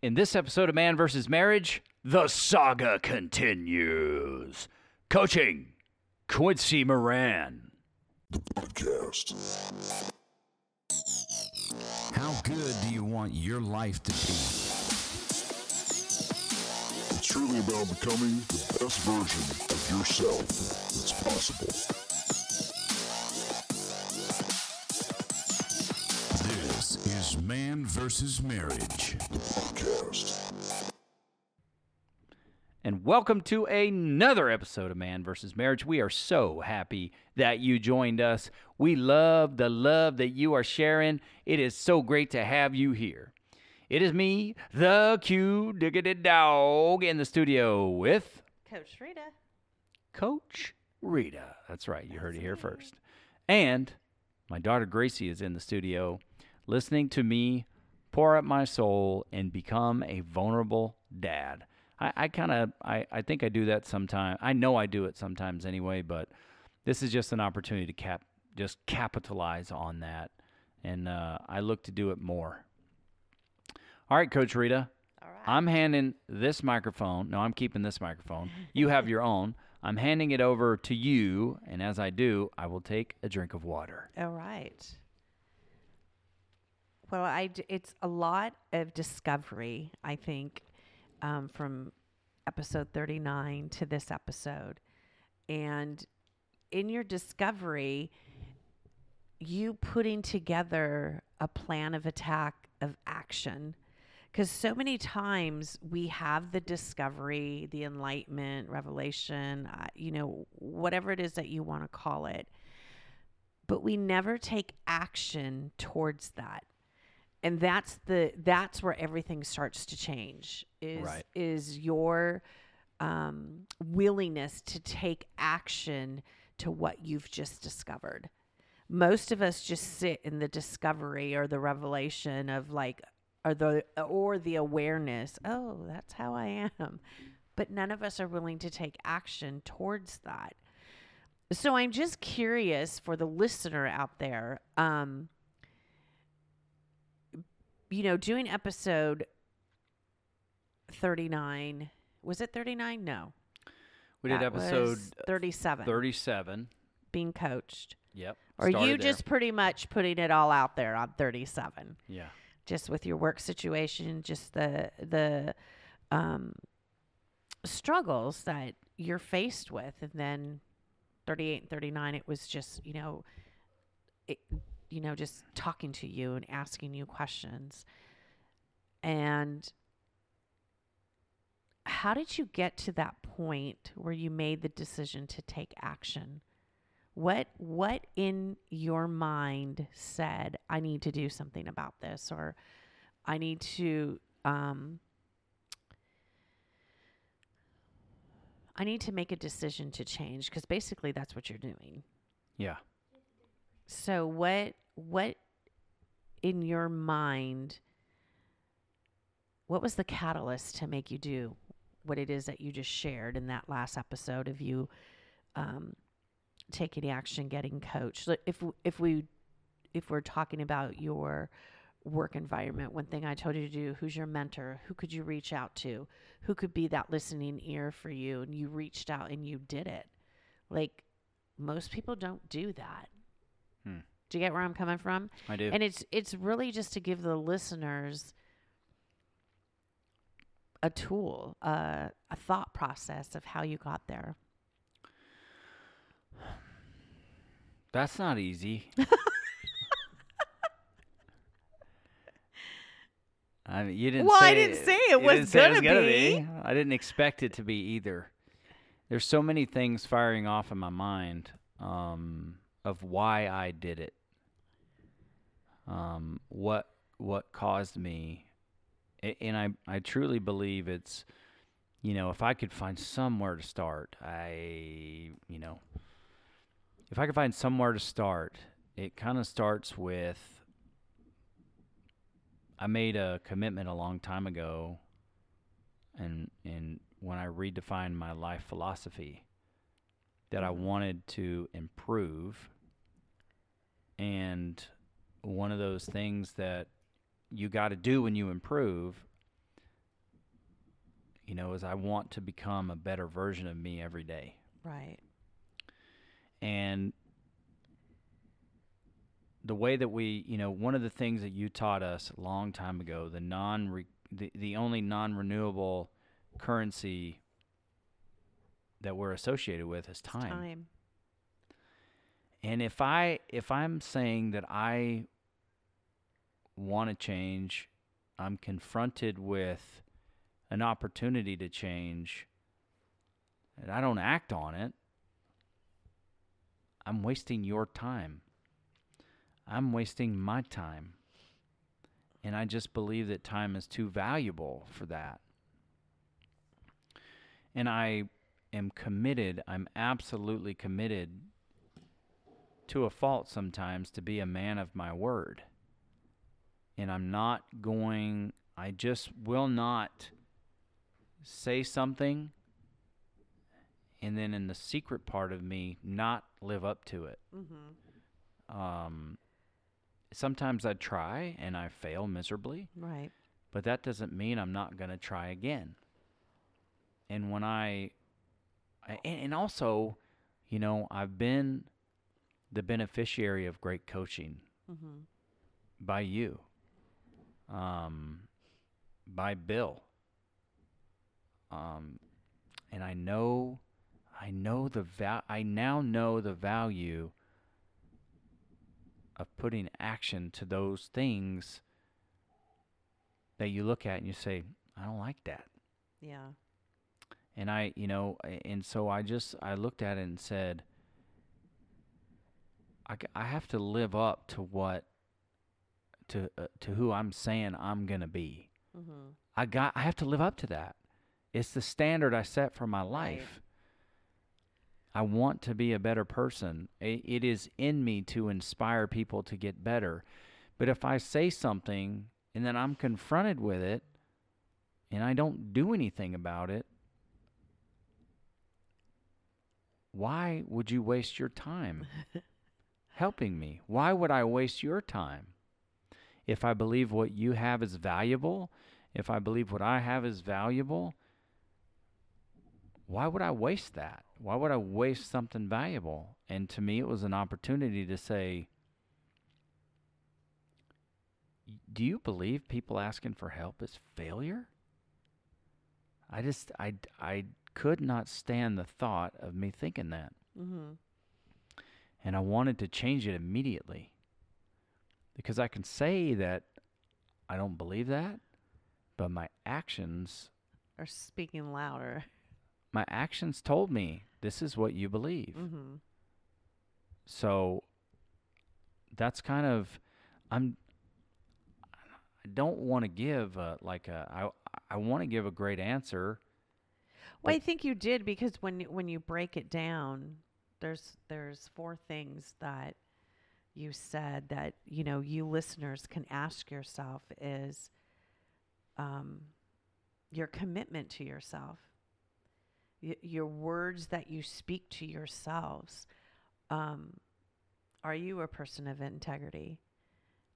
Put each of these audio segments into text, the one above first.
In this episode of Man vs. Marriage, the saga continues. Coaching Quincy Moran. The podcast. How good do you want your life to be? It's truly about becoming the best version of yourself that's possible. Man versus Marriage. The podcast. And welcome to another episode of Man versus Marriage. We are so happy that you joined us. We love the love that you are sharing. It is so great to have you here. It is me, the cute diggity dog, in the studio with Coach Rita. Coach Rita. That's right. You heard it here first. And my daughter Gracie is in the studio listening to me pour out my soul and become a vulnerable dad. I, I kind of, I, I think I do that sometimes. I know I do it sometimes anyway, but this is just an opportunity to cap, just capitalize on that. And uh, I look to do it more. All right, Coach Rita. All right. I'm handing this microphone. No, I'm keeping this microphone. You have your own. I'm handing it over to you, and as I do, I will take a drink of water. All right. Well, I it's a lot of discovery, I think, um, from episode 39 to this episode. And in your discovery, you putting together a plan of attack of action. Because so many times we have the discovery, the enlightenment, revelation, uh, you know, whatever it is that you want to call it, but we never take action towards that. And that's the that's where everything starts to change. Is Right. is your um, willingness to take action to what you've just discovered. Most of us just sit in the discovery or the revelation of like, or the or the awareness. Oh, that's how I am. But none of us are willing to take action towards that. So I'm just curious for the listener out there. Um, you know, doing episode 39. Was it 39? No. We did That episode 37. 37. Being coached. Yep. Or you there. just pretty much putting it all out there on 37. Yeah. Just with your work situation, just the the um struggles that you're faced with and then 38 and 39 it was just, you know, it, you know, just talking to you and asking you questions. And how did you get to that point where you made the decision to take action? What what in your mind said I need to do something about this or I need to um I need to make a decision to change because basically that's what you're doing. Yeah. So what what in your mind what was the catalyst to make you do what it is that you just shared in that last episode of you um, taking action, getting coached? If if we if we're talking about your work environment, one thing I told you to do, who's your mentor? Who could you reach out to? Who could be that listening ear for you? And you reached out and you did it. Like most people don't do that. Do you get where I'm coming from? I do. And it's it's really just to give the listeners a tool, uh, a thought process of how you got there. That's not easy. I mean, you didn't Well, I say didn't say it was say it gonna be. I didn't expect it to be either. There's so many things firing off in my mind um, of why I did it. Um, what what caused me, and I I truly believe it's, you know, if I could find somewhere to start, I you know, if I could find somewhere to start, it kind of starts with I made a commitment a long time ago and and when I redefined my life philosophy that I wanted to improve and one of those things that you got to do when you improve you know, is I want to become a better version of me every day. Right. And the way that we, you know, one of the things that you taught us a long time ago, the non the, the only non-renewable currency that we're associated with is time. time. And if I if I'm saying that I want to change, I'm confronted with an opportunity to change and I don't act on it, I'm wasting your time. I'm wasting my time. And I just believe that time is too valuable for that. And I am committed, I'm absolutely committed to a fault sometimes to be a man of my word. And I'm not going, I just will not say something and then in the secret part of me not live up to it. Mm-hmm. Um, sometimes I try and I fail miserably, Right. but that doesn't mean I'm not going to try again. And when I, I and, and also, you know, I've been the beneficiary of great coaching Mm-hmm. by you, um, by Bill. Um, and I know, I know the val- I now know the value of putting action to those things that you look at and you say, I don't like that. Yeah. And I, you know, and so I just I looked at it and said, I, I have to live up to what to uh, to who I'm saying I'm gonna be. Mm-hmm. I got I have to live up to that. It's the standard I set for my Right. life. I want to be a better person. I it is in me to inspire people to get better. But if I say something and then I'm confronted with it and I don't do anything about it, why would you waste your time helping me? Why would I waste your time? If I believe what you have is valuable, if I believe what I have is valuable, why would I waste that? Why would I waste something valuable? And to me, it was an opportunity to say, Do you believe people asking for help is failure? I just, I, I could not stand the thought of me thinking that. Mm-hmm. And I wanted to change it immediately. Because I can say that I don't believe that, but my actions are speaking louder. my actions told me this is what you believe. Mm-hmm. So that's kind of I'm I don't want to give a, like a I I want to give a great answer. Well, I think you did because when you- when you break it down, there's there's four things that you said that you know you listeners can ask yourself is um, your commitment to yourself, y- your words that you speak to yourselves. Um, are you a person of integrity?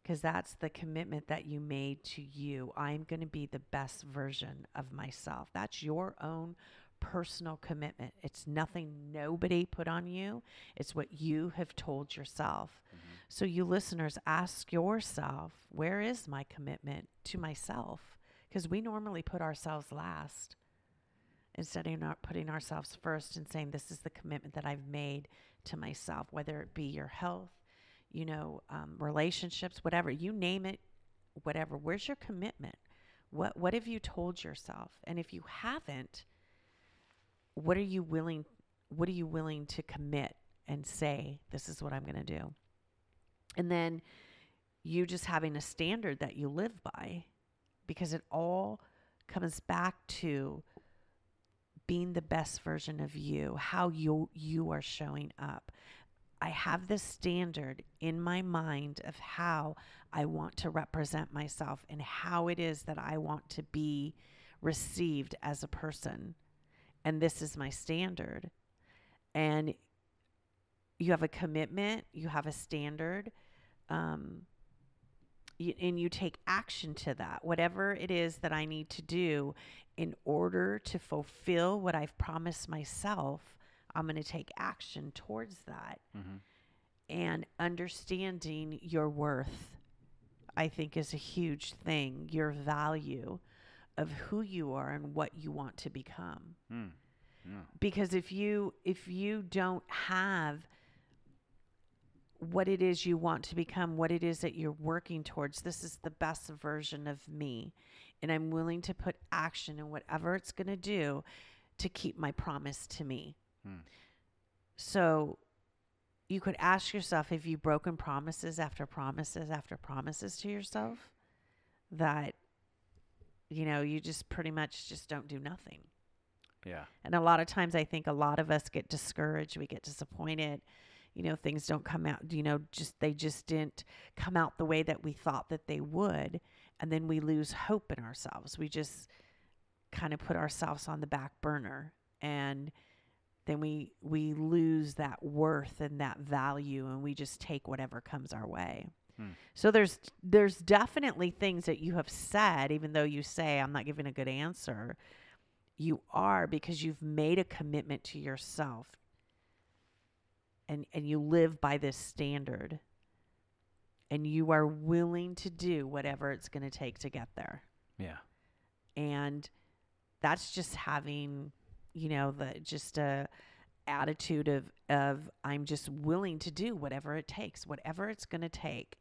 Because that's the commitment that you made to you. I'm going to be the best version of myself. That's your own personal commitment. It's nothing nobody put on you, it's what you have told yourself. So, you listeners, ask yourself, where is my commitment to myself? Because we normally put ourselves last instead of not putting ourselves first and saying, this is the commitment that I've made to myself, whether it be your health, you know, um, relationships, whatever, you name it, whatever. Where's your commitment? What what have you told yourself? And if you haven't, what are you willing what are you willing to commit and say this is what I'm going to do? And then you just having a standard that you live by because it all comes back to being the best version of you, how you you are showing up. I have this standard in my mind of how I want to represent myself and how it is that I want to be received as a person. And this is my standard. And you have a commitment, you have a standard. Um, and you take action to that. Whatever it is that I need to do in order to fulfill what I've promised myself, I'm going to take action towards that. And understanding your worth, I think, is a huge thing. Your value of who you are and what you want to become. Hmm. Because if you if you don't have what it is you want to become, what it is that you're working towards. This is the best version of me. And I'm willing to put action in whatever it's going to do to keep my promise to me. Hmm. So you could ask yourself if you've broken promises after promises after promises to yourself that, you know, you just pretty much just don't do nothing. Yeah. And a lot of times I think a lot of us get discouraged, we get disappointed. You know, things don't come out, you know, just they just didn't come out the way that we thought that they would. And then we lose hope in ourselves. We just kind of put ourselves on the back burner and then we we lose that worth and that value and we just take whatever comes our way. Mm. So there's there's definitely things that you have said even though you say I'm not giving a good answer you are because you've made a commitment to yourself. And and you live by this standard. And you are willing to do whatever it's going to take to get there. Yeah. and that's just having you know the just a attitude of of I'm just willing to do whatever it takes whatever it's going to take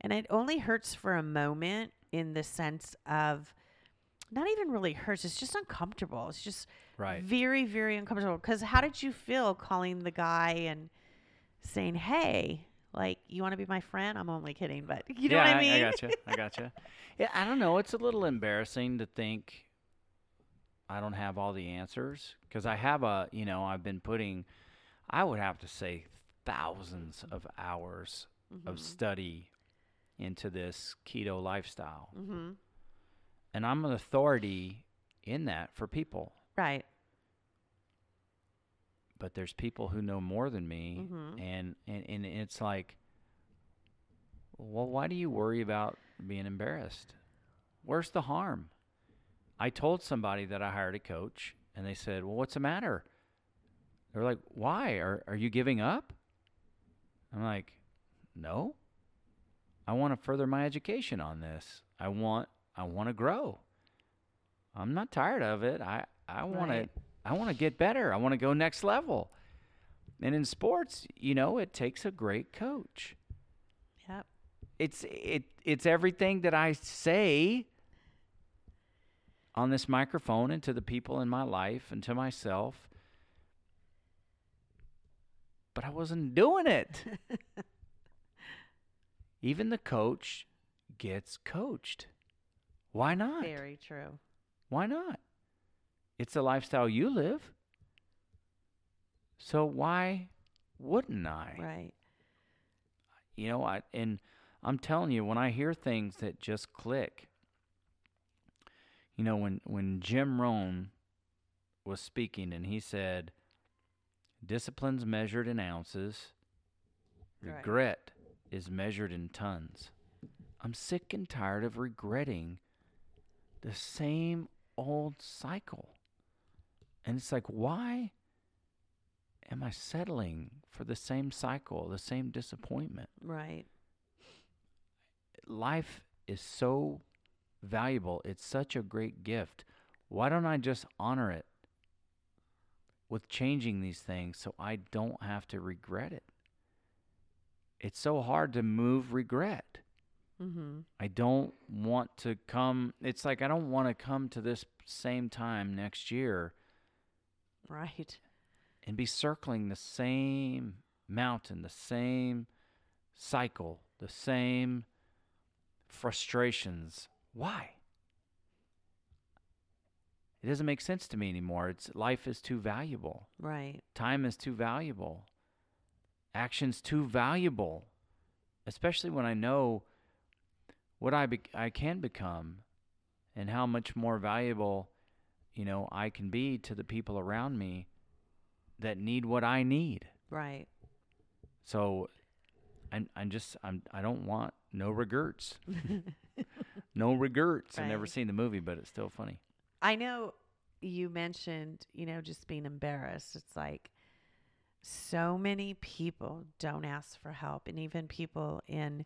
and it only hurts for a moment in the sense of not even really hurts it's just uncomfortable it's just Right. very very uncomfortable because how did you feel calling the guy and saying hey like you want to be my friend i'm only kidding but you know yeah, what i mean I gotcha. I gotcha. Yeah, I don't know. It's a little embarrassing to think I don't have all the answers because I have a, you know, I've been putting, I would have to say, thousands of hours of mm-hmm. study into this keto lifestyle. mm-hmm. And I'm an authority in that for people. right But there's people who know more than me. Mhm. And, and, and it's like, well, why do you worry about being embarrassed? Where's the harm? I told somebody that I hired a coach, and they said, "Well, what's the matter?" They're like, "Why? Are are you giving up?" I'm like, "No. I want to further my education on this. I want I want to grow. I'm not tired of it. I I want Right. to I want to get better. I want to go next level." And in sports, you know, it takes a great coach yep it's it it's everything that I say on this microphone and to the people in my life and to myself. But I wasn't doing it. Even the coach gets coached. Why not? very true Why not? It's a lifestyle you live. So why wouldn't I? right you know i and i'm telling you when i hear things that just click you know when when jim rohn was speaking and he said discipline's measured in ounces Right. Is measured in tons i'm sick and tired of regretting the same old cycle and it's like why am i settling for the same cycle the same disappointment right life is so valuable. It's such a great gift. Why don't I just honor it with changing these things so I don't have to regret it? It's so hard to move regret. mm-hmm I don't want to come, it's like I don't want to come to this same time next year right and be circling the same mountain, the same cycle, the same frustrations. Why? It doesn't make sense to me anymore. It's life is too valuable. right Time is too valuable. Action's too valuable. Especially when I know what I bec I can become and how much more valuable, you know, I can be to the people around me that need what I need. right So I'm I'm just I'm I don't want no regrets. no regrets. I've never seen the movie, but it's still funny. I know you mentioned, you know, just being embarrassed. It's like so many people don't ask for help, and even people in,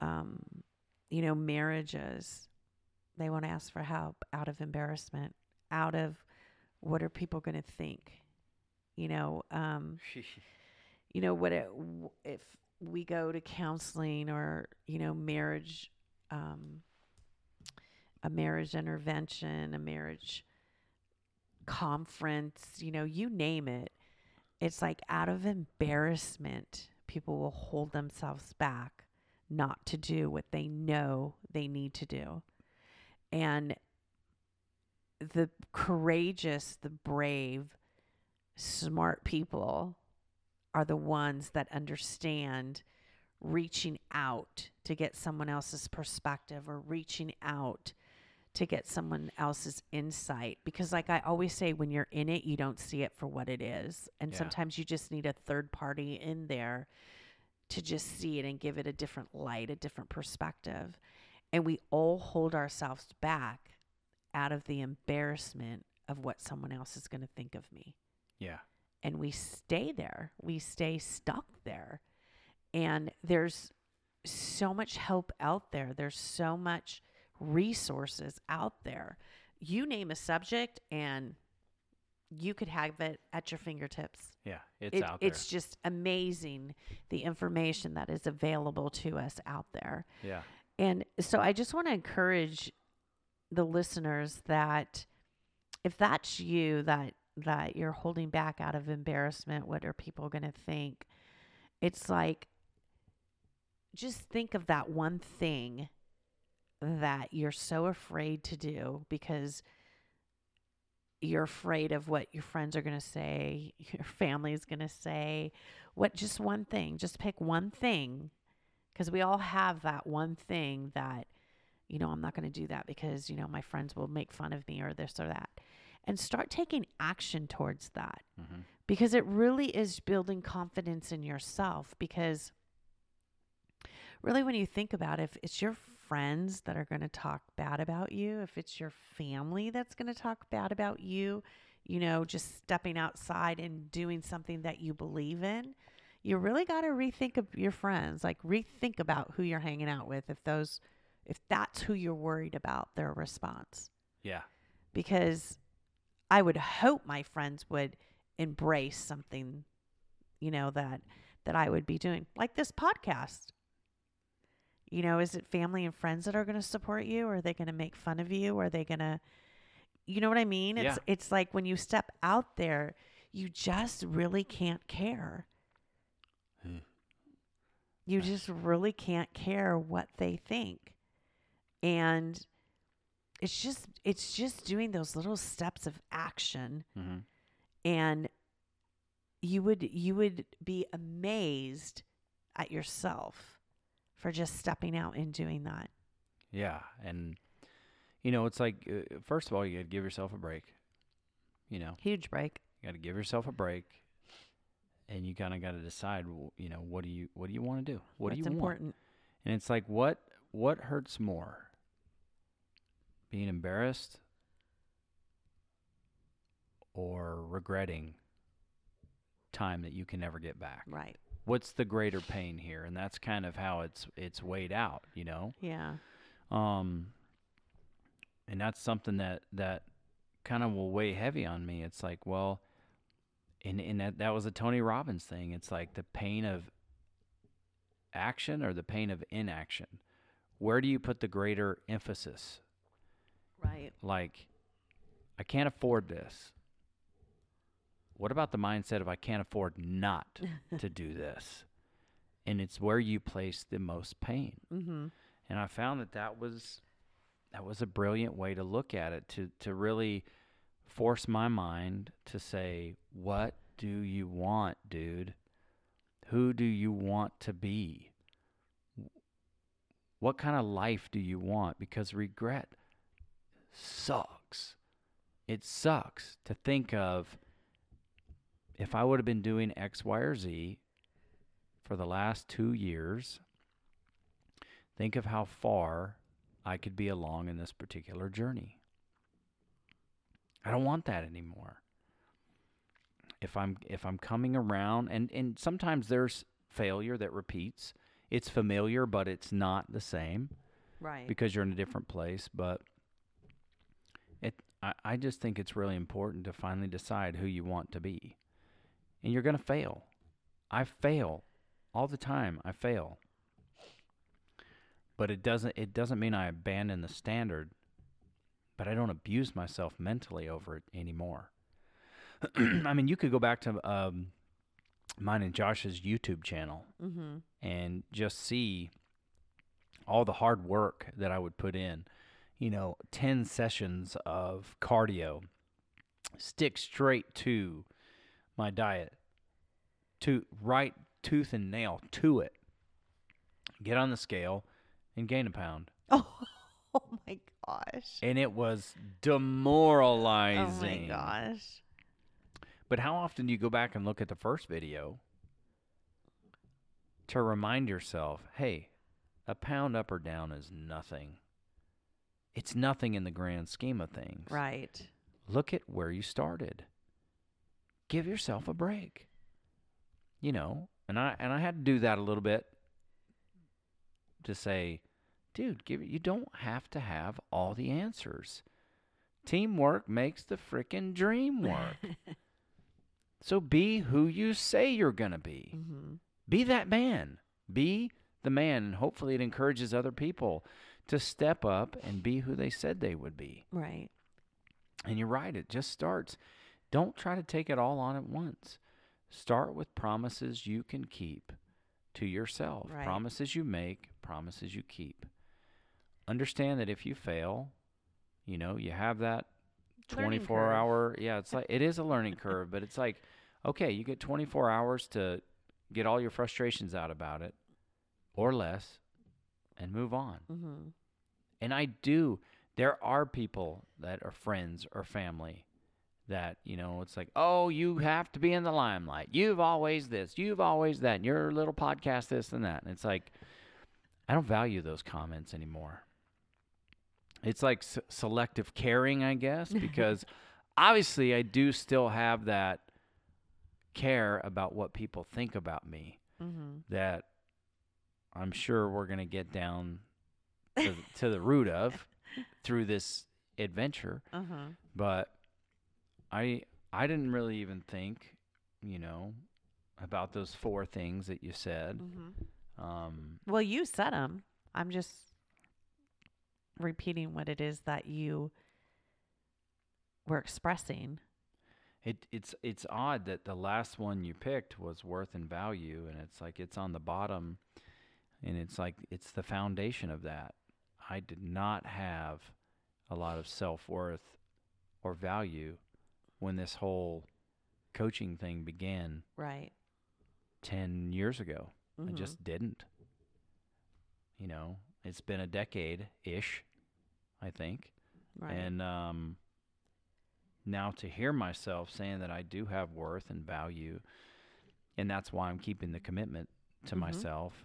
um, you know, marriages, they won't ask for help out of embarrassment, out of what are people going to think, you know. Um, you know what it, if we go to counseling or you know marriage um, a marriage intervention a marriage conference you know you name it it's like out of embarrassment people will hold themselves back not to do what they know they need to do. And the courageous the brave smart people are the ones that understand reaching out to get someone else's perspective or reaching out to get someone else's insight because like I always say when you're in it you don't see it for what it is and Yeah. sometimes you just need a third party in there to just see it and give it a different light a different perspective and we all hold ourselves back out of the embarrassment of what someone else is going to think of me Yeah. and we stay there. We stay stuck there. And there's so much help out there. There's so much resources out there. You name a subject and you could have it at your fingertips. Yeah. It's It- out there. It's just amazing the information that is available to us out there. yeah. And so I just want to encourage the listeners that if that's you that that you're holding back out of embarrassment, what are people going to think? It's like just think of that one thing that you're so afraid to do because you're afraid of what your friends are going to say, your family is going to say. What just one thing, just pick one thing because we all have that one thing that you know i'm not going to do that because you know my friends will make fun of me or this or that and start taking action towards that hmm because it really is building confidence in yourself because really when you think about it if it's your friends that are going to talk bad about you if it's your family that's going to talk bad about you you know just stepping outside and doing something that you believe in you really got to rethink of your friends like rethink about who you're hanging out with if those if that's who you're worried about their response Yeah. because I would hope my friends would embrace something, you know, that that I would be doing, like this podcast. You know, is it family and friends that are going to support you? Or are they going to make fun of you? Or are they going to, you know what I mean? It's Yeah. it's like when you step out there, you just really can't care. Hmm. You just really can't care what they think. And it's just it's just doing those little steps of action hmm and you would you would be amazed at yourself for just stepping out and doing that. Yeah. And, you know, it's like, uh, first of all, you got to give yourself a break. You know, Huge break. you got to give yourself a break. And you kind of got to decide, you know, what do you what do you want to do? What That's do you want? And it's like what what hurts more? Being embarrassed or regretting time that you can never get back? Right. What's the greater pain here? And that's kind of how it's it's weighed out, you know? Yeah. Um and that's something that that kind of will weigh heavy on me. It's like, well, and and that that was a Tony Robbins thing. It's like the pain of action or the pain of inaction. Where do you put the greater emphasis? Right. Like I can't afford this. What about the mindset of I can't afford not to do this? And it's where you place the most pain. Mhm. And I found that that was that was a brilliant way to look at it to to really force my mind to say, what do you want, dude? Who do you want to be? What kind of life do you want? Because regret sucks. It sucks to think of if I would have been doing X, Y, or Z for the last two years, think of how far I could be along in this particular journey. I don't want that anymore. If I'm if I'm coming around and and sometimes there's failure that repeats. It's familiar but it's not the same Right. because you're in a different place, but it I, I just think it's really important to finally decide who you want to be. And you're going to fail. I fail all the time. I fail. But it doesn't it doesn't mean I abandon the standard, but I don't abuse myself mentally over it anymore. I mean, you could go back to um, mine and Josh's YouTube channel mm-hmm. and just see all the hard work that I would put in. You know, 10 sessions of cardio, stick straight to my diet, to right tooth and nail to it. Get on the scale and gain a pound. Oh, oh my gosh. And it was demoralizing. Oh my gosh. But how often do you go back and look at the first video to remind yourself, hey, a pound up or down is nothing. It's nothing in the grand scheme of things. Right. Look at where you started. Give yourself a break. You know, and I and I had to do that a little bit to say, dude, give you don't have to have all the answers. Teamwork makes the frickin' dream work. so be who you say you're going to be. Mm-hmm. Be that man. Be the man. And hopefully it encourages other people to step up and be who they said they would be. Right. And you're right, it just starts. Don't try to take it all on at once. Start with promises you can keep to yourself. Right. Promises you make, promises you keep. Understand that if you fail, you know, you have that 24 hour. yeah, it's like it is a learning curve, but it's like okay, you get 24 hours to get all your frustrations out about it or less and move on. Mm-hmm. And I do. There are people that are friends or family that, you know, it's like, oh, you have to be in the limelight. You've always this. You've always that. And your little podcast, this and that. And it's like, I don't value those comments anymore. It's like s- selective caring, I guess, because obviously I do still have that care about what people think about me Mm-hmm. that I'm sure we're going to get down to, the- to the root of through this adventure. Uh-huh. But I I didn't really even think, you know, about those four things that you said. Mm-hmm. Um, Well, you said them. I'm just repeating what it is that you were expressing. it it's it's odd that the last one you picked was worth and value, and it's like it's on the bottom, and it's like it's the foundation of that. I did not have a lot of self worth or value when this whole coaching thing began Right. 10 years ago. I Mhm. just didn't. You know, it's been a decade ish, I think. Right. And um, now to hear myself saying that I do have worth and value, and that's why I'm keeping the commitment to Mhm. myself,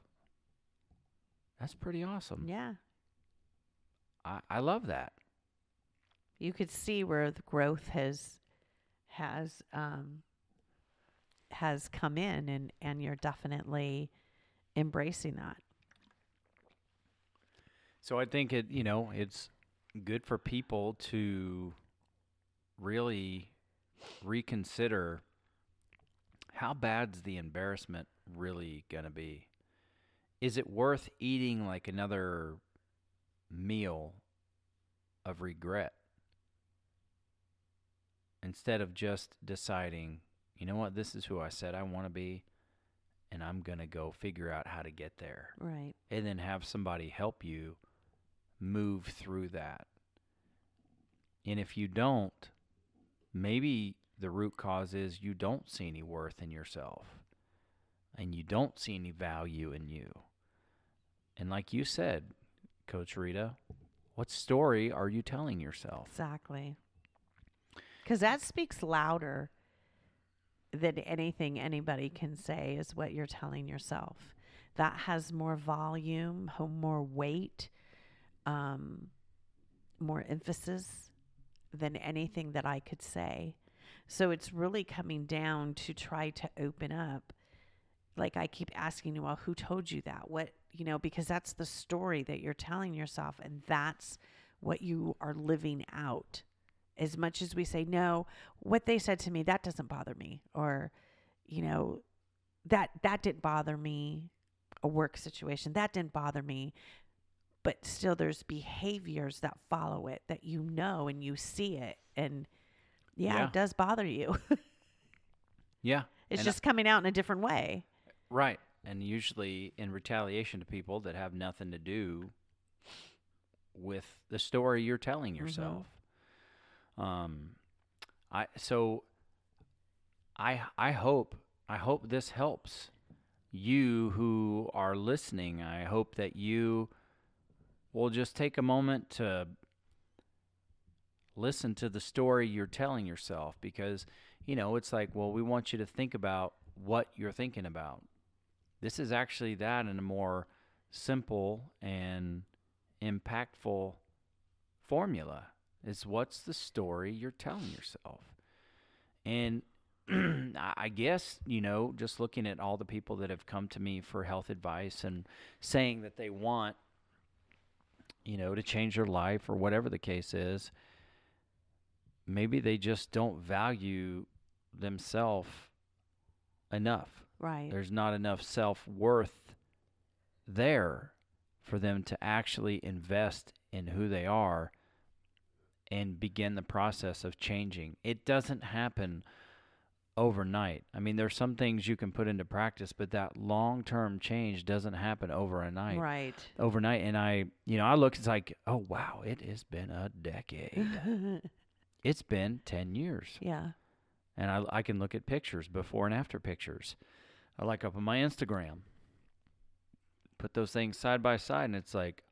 that's pretty awesome. yeah. I, I love that. You could see where the growth has has um has come in and and you're definitely embracing that. So I think it, you know, it's good for people to really reconsider how bad's the embarrassment really going to be? Is it worth eating like another meal of regret instead of just deciding, you know what, this is who I said I want to be and I'm going to go figure out how to get there Right. and then have somebody help you move through that. And if you don't, maybe the root cause is you don't see any worth in yourself and you don't see any value in you. And like you said, Coach Rita, what story are you telling yourself? Exactly. Cuz that speaks louder than anything anybody can say is what you're telling yourself. that has more volume, more weight, um, more emphasis than anything that I could say. So it's really coming down to try to open up. Like I keep asking you, well, who told you that? What, you know, because that's the story that you're telling yourself, and that's what you are living out. As much as we say, no, what they said to me, that doesn't bother me, or, you know, that that didn't bother me, a work situation, that didn't bother me. But still, there's behaviors that follow it that you know and you see it. And yeah, Yeah. it does bother you. Yeah. it's And I- just coming out in a different way. Right. And usually in retaliation to people that have nothing to do with the story you're telling mm-hmm. yourself. Um I so I I hope I hope this helps you who are listening. I hope that you will just take a moment to listen to the story you're telling yourself because you know, it's like, well, we want you to think about what you're thinking about. This is actually that in a more simple and impactful formula is what's the story you're telling yourself. And I guess, you know, just looking at all the people that have come to me for health advice and saying that they want, you know, to change their life or whatever the case is, maybe they just don't value themselves enough. Right. There's not enough self worth there for them to actually invest in who they are and begin the process of changing. It doesn't happen overnight. I mean, there's some things you can put into practice, but that long term change doesn't happen overnight. Right. Overnight. And I, you know, I look, it's like, oh, wow, it has been a decade. it's been 10 years yeah. and I, I can look at pictures before and after pictures. I like up on my Instagram. Put those things side by side, and it's like,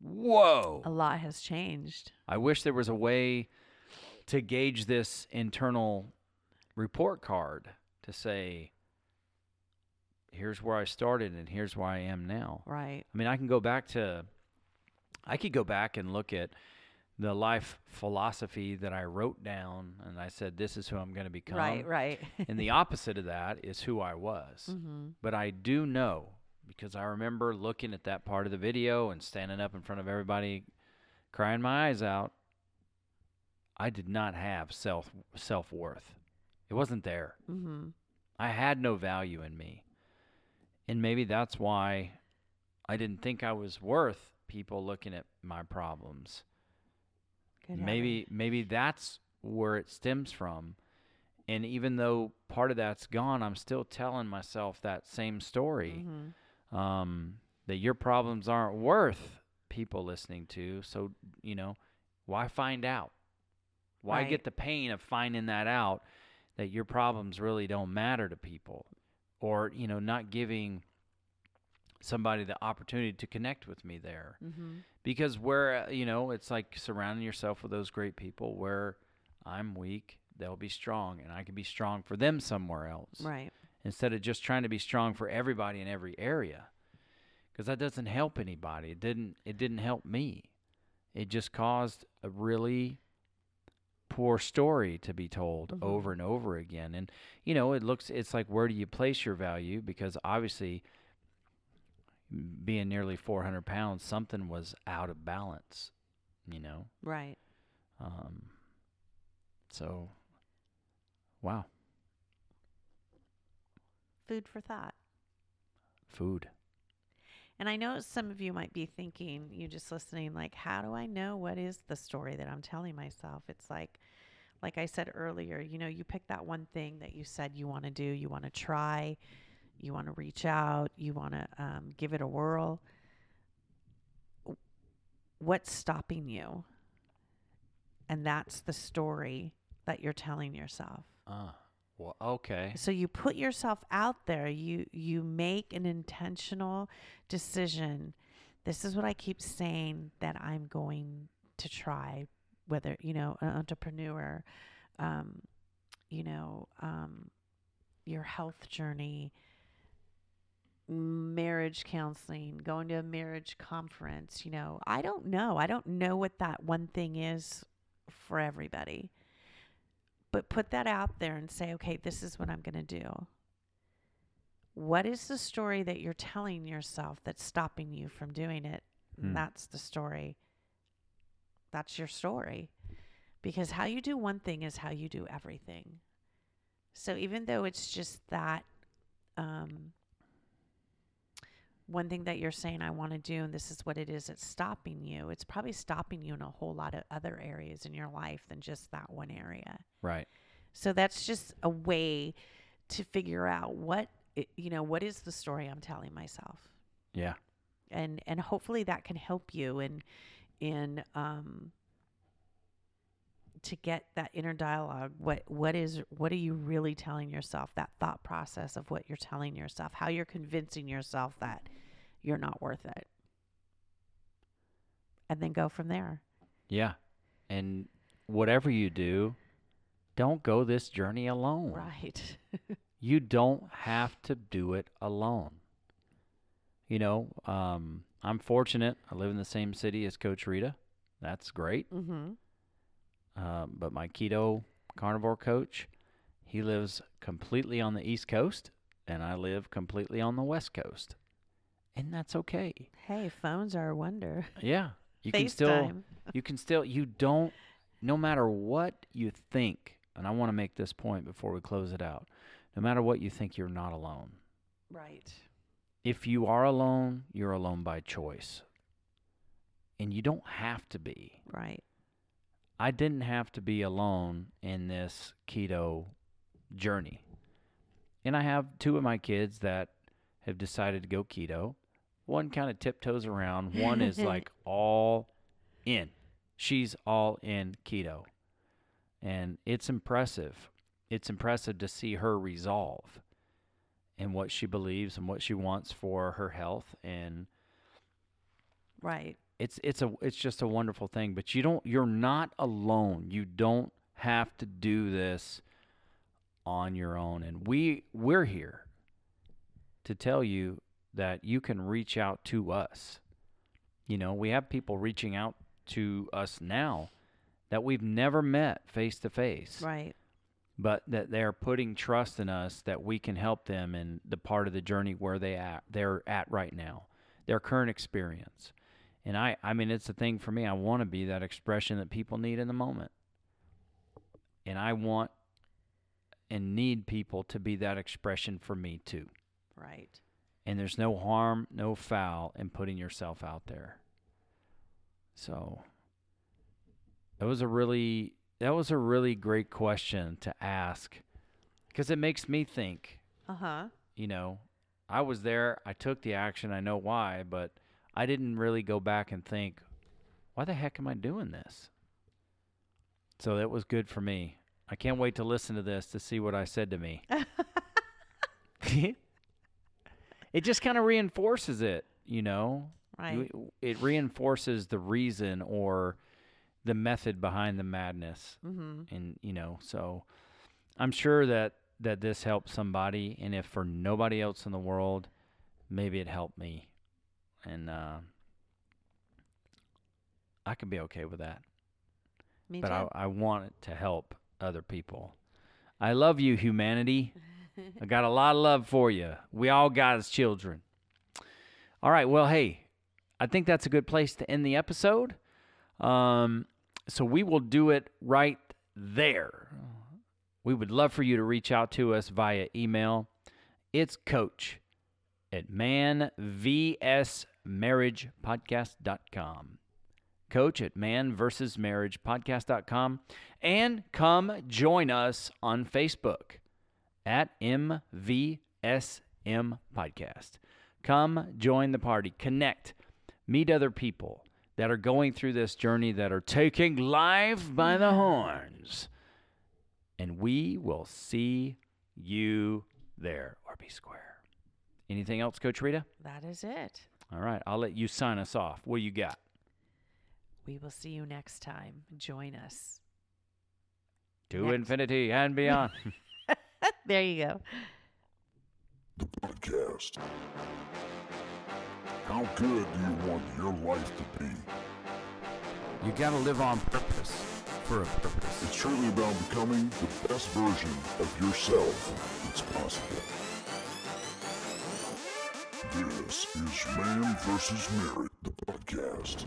whoa! A lot has changed. I wish there was a way to gauge this internal report card to say, here's where I started and here's where I am now. Right. I mean, I can go back to, I could go back and look at the life philosophy that I wrote down, and I said, this is who I'm going to become Right. Right. and the opposite of that is who I was. mm-hmm. But I do know because I remember looking at that part of the video and standing up in front of everybody crying my eyes out. I did not have self self-worth. It wasn't there. Mm-hmm. I had no value in me. And maybe that's why I didn't think I was worth people looking at my problems Good maybe maybe that's where it stems from and even though part of that's gone i'm still telling myself that same story Mm-hmm. Um, that your problems aren't worth people listening to so you know why find out why Right. get the pain of finding that out that your problems really don't matter to people or you know not giving somebody the opportunity to connect with me there Mm-hmm. because where uh, you know it's like surrounding yourself with those great people where i'm weak they'll be strong and i can be strong for them somewhere else Right. Instead of just trying to be strong for everybody in every area. Because that doesn't help anybody. It didn't it didn't help me. It just caused a really poor story to be told Mhm. over and over again. And you know it looks it's like where do you place your value? Because obviously being nearly 400 pounds something was out of balance you know? Right. um so wow Food for thought. food And I know some of you might be thinking, you just listening, like, how do I know what is the story that I'm telling myself? It's like, like I said earlier, you know, you pick that one thing that you said you want to do, you want to try, you want to reach out, you want to um, give it a whirl. What's stopping you? And that's the story that you're telling yourself. uh well okay So you put yourself out there. You you make an intentional decision. This is what I keep saying that I'm going to try. Whether you know an entrepreneur, um, you know um, your health journey, marriage counseling, going to a marriage conference, you know, I don't know. I don't know what that one thing is for everybody. But put that out there and say, okay, this is what I'm going to do. What is the story that you're telling yourself that's stopping you from doing it? Hmm. That's the story. That's your story. Because how you do one thing is how you do everything. So even though it's just that um, one thing that you're saying I want to do, and this is what it is, it's stopping you. It's probably stopping you in a whole lot of other areas in your life than just that one area. Right. So that's just a way to figure out what you know what is the story I'm telling myself, Yeah. and and hopefully that can help you in in um to get that inner dialogue. What what is what are you really telling yourself? That thought process of what you're telling yourself, how you're convincing yourself that you're not worth it, and then go from there. Yeah. And whatever you do, don't go this journey alone. Right. You don't have to do it alone. You know, um, I'm fortunate. I live in the same city as Coach Rita. That's great. mm-hmm. Um, but my keto carnivore coach, he lives completely on the East Coast, and I live completely on the West Coast. And that's okay. Hey, phones are a wonder. Yeah. You can still you can still you don't no matter what you think and i want to make this point before we close it out no matter what you think you're not alone Right. if you are alone you're alone by choice and you don't have to be Right. i didn't have to be alone in this keto journey and i have two of my kids that have decided to go keto one kind of tiptoes around. One is like all in. She's all in keto. And it's impressive. It's impressive to see her resolve and what she believes and what she wants for her health. And Right. it's it's a it's just a wonderful thing. But you don't you're not alone. You don't have to do this on your own. And we we're here to tell you that you can reach out to us you know we have people reaching out to us now that we've never met face to face Right. but that they're putting trust in us that we can help them in the part of the journey where they at they're at right now their current experience and i i mean it's a thing for me i want to be that expression that people need in the moment and i want and need people to be that expression for me too Right. And there's no harm no foul in putting yourself out there. So that was a really that was a really great question to ask because it makes me think. Uh huh. you know i was there i took the action i know why but i didn't really go back and think why the heck am i doing this? So that was good for me. I can't wait to listen to this to see what i said to me it just kind of reinforces it you know Right. It reinforces the reason or the method behind the madness mm-hmm. and you know so i'm sure that that this helps somebody and if for nobody else in the world maybe it helped me and uh i can be okay with that Me but too. I, I want it to help other people i love you humanity i got a lot of love for you we all god's children all right well hey i think that's a good place to end the episode um, so we will do it right there. We would love for you to reach out to us via email. It's coach at manvsmarriagepodcast.com. Coach at manversusmarriagepodcast.com. And come join us on Facebook at MVSM Podcast. Come join the party. Connect. Meet other people that are going through this journey that are taking life by the horns. And we will see you there or be square. Anything else, Coach Rita? that is it. All right, I'll let you sign us off. What you got? We will see you next time. Join us. To Next. infinity and beyond. There you go. the podcast. How good do you want your life to be? You gotta live on purpose for a purpose. It's truly about becoming the best version of yourself that's possible. This is Man vs. Marriage, the podcast.